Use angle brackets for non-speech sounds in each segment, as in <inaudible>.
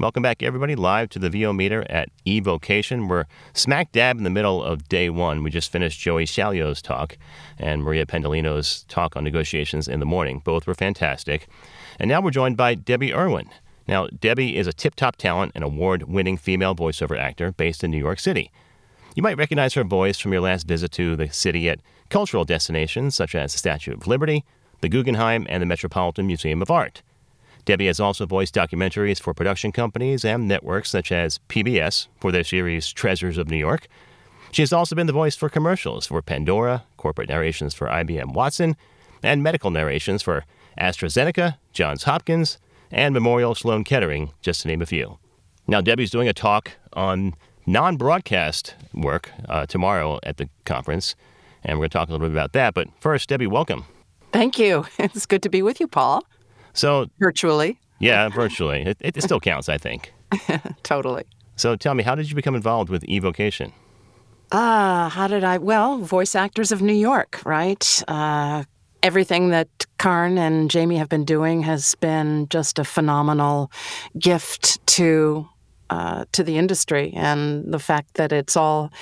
Welcome back, everybody, live to the VO meter at eVocation. We're smack dab in the middle of day one. We just finished Joey Shalio's talk and Maria Pendolino's talk on negotiations in the morning. Both were fantastic. And now we're joined by Debbie Irwin. Now, Debbie is a tip top talent and award winning female voiceover actor based in New York City. You might recognize her voice from your last visit to the city at cultural destinations such as the Statue of Liberty, the Guggenheim, and the Metropolitan Museum of Art. Debbie has also voiced documentaries for production companies and networks such as PBS for their series Treasures of New York. She has also been the voice for commercials for Pandora, corporate narrations for IBM Watson, and medical narrations for AstraZeneca, Johns Hopkins, and Memorial Sloan Kettering, just to name a few. Now, Debbie's doing a talk on non broadcast work uh, tomorrow at the conference, and we're going to talk a little bit about that. But first, Debbie, welcome. Thank you. <laughs> It's good to be with you, Paul. So, virtually. Yeah, virtually. It, it still counts, I think. <laughs> totally. So, tell me, how did you become involved with eVocation? Ah, uh, how did I? Well, voice actors of New York, right? Uh, everything that Karen and Jamie have been doing has been just a phenomenal gift to uh, to the industry, and the fact that it's all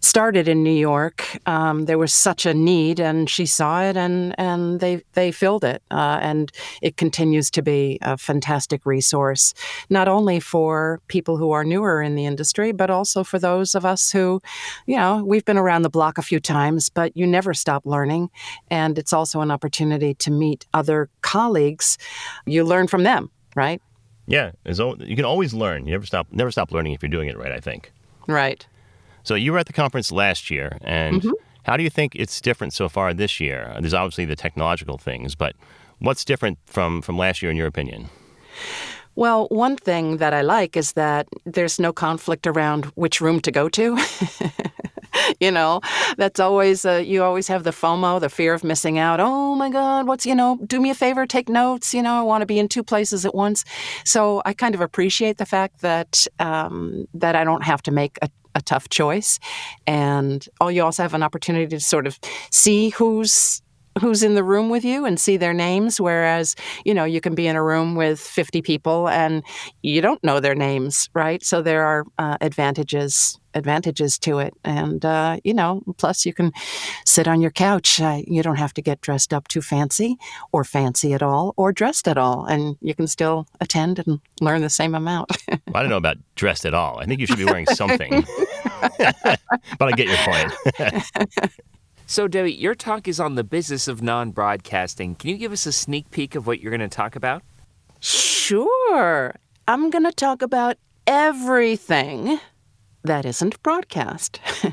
started in New York. Um, there was such a need, and she saw it, and and they they filled it, uh, and it continues to be a fantastic resource, not only for people who are newer in the industry, but also for those of us who, you know, we've been around the block a few times, but you never stop learning, and it's also an opportunity to meet other colleagues. You learn from them, right? Yeah, you can always learn. You never stop never stop learning if you're doing it right. I think. Right. So you were at the conference last year, and mm-hmm. how do you think it's different so far this year? There's obviously the technological things, but what's different from from last year in your opinion? Well, one thing that I like is that there's no conflict around which room to go to. <laughs> you know, that's always, uh, you always have the FOMO, the fear of missing out. Oh my God, what's, you know, do me a favor, take notes. You know, I want to be in two places at once. So I kind of appreciate the fact that, um, that I don't have to make a, a tough choice. And oh, you also have an opportunity to sort of see who's who's in the room with you and see their names whereas you know you can be in a room with 50 people and you don't know their names right? So there are uh, advantages advantages to it. And uh, you know plus you can sit on your couch. Uh, you don't have to get dressed up too fancy or fancy at all or dressed at all. And you can still attend and learn the same amount. Well, i don't know about dressed at all. I think you should be wearing <laughs> something. <laughs> But i get your point <laughs> So, Debbie, your talk is on the business of non broadcasting. Can you give us a sneak peek of what you're going to talk about? Sure. I'm going to talk about everything that isn't broadcast. <laughs> uh,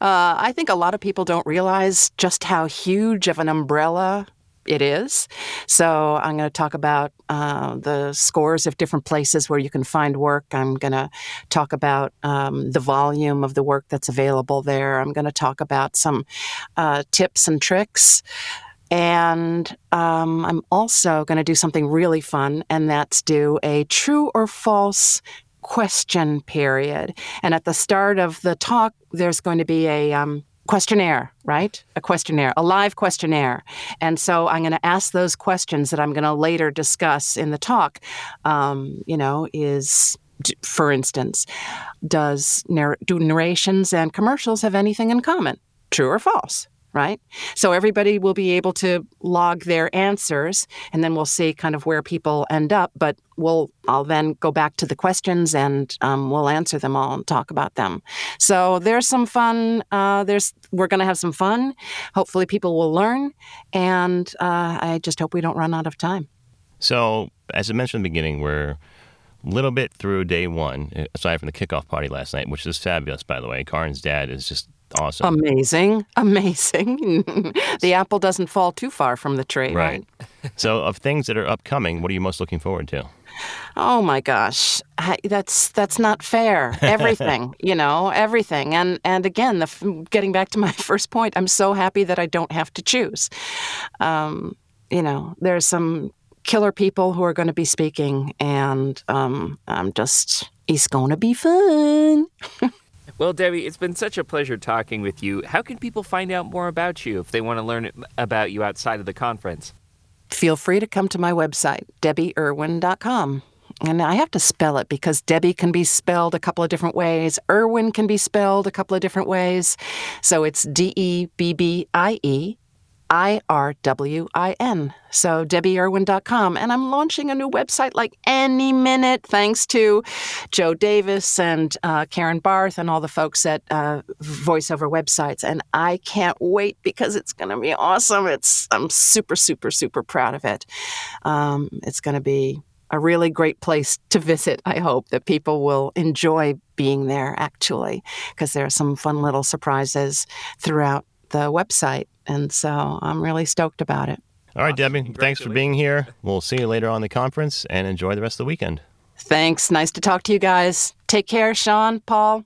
I think a lot of people don't realize just how huge of an umbrella it is. So I'm going to talk about uh, the scores of different places where you can find work. I'm going to talk about um, the volume of the work that's available there. I'm going to talk about some uh, tips and tricks. And um, I'm also going to do something really fun, and that's do a true or false question period. And at the start of the talk, there's going to be a um, questionnaire, right? A questionnaire, a live questionnaire. And so I'm going to ask those questions that I'm going to later discuss in the talk. Um, you know, is for instance, does do narrations and commercials have anything in common? True or false? Right? So everybody will be able to log their answers, and then we'll see kind of where people end up. But we'll I'll then go back to the questions and um, we'll answer them all and talk about them. So there's some fun. Uh, there's we're going to have some fun. Hopefully, people will learn, and uh, I just hope we don't run out of time. So, as I mentioned in the beginning, we're a little bit through day one, aside from the kickoff party last night, which is fabulous, by the way. Karen's dad is just Awesome. Amazing. Amazing. <laughs> the apple doesn't fall too far from the tree. Right. right? <laughs> so, of things that are upcoming, what are you most looking forward to? Oh my gosh, I, that's that's not fair. <laughs> Everything, you know, everything. And and again, the getting back to my first point, I'm so happy that I don't have to choose. Um, you know, there's some killer people who are going to be speaking, and um, I'm just, it's going to be fun. Well, Debbie, it's been such a pleasure talking with you. How can people find out more about you if they want to learn about you outside of the conference? Feel free to come to my website, debbieirwin.com. and I have to spell it because Debbie can be spelled a couple of different ways. Irwin can be spelled a couple of different ways. So it's D E B B I E I R W I N. So DebbieIrwin.com. And I'm launching a new website like any minute, thanks to Joe Davis and uh, Karen Barth and all the folks at uh, voiceover websites. And I can't wait because it's going to be awesome. It's I'm super, super, super proud of it. Um, it's going to be a really great place to visit. I hope that people will enjoy being there actually, because there are some fun little surprises throughout the website. And so I'm really stoked about it. All right, Debbie, thanks for being here. We'll see you later on the conference and enjoy the rest of the weekend. Thanks. Nice to talk to you guys. Take care, Sean, Paul.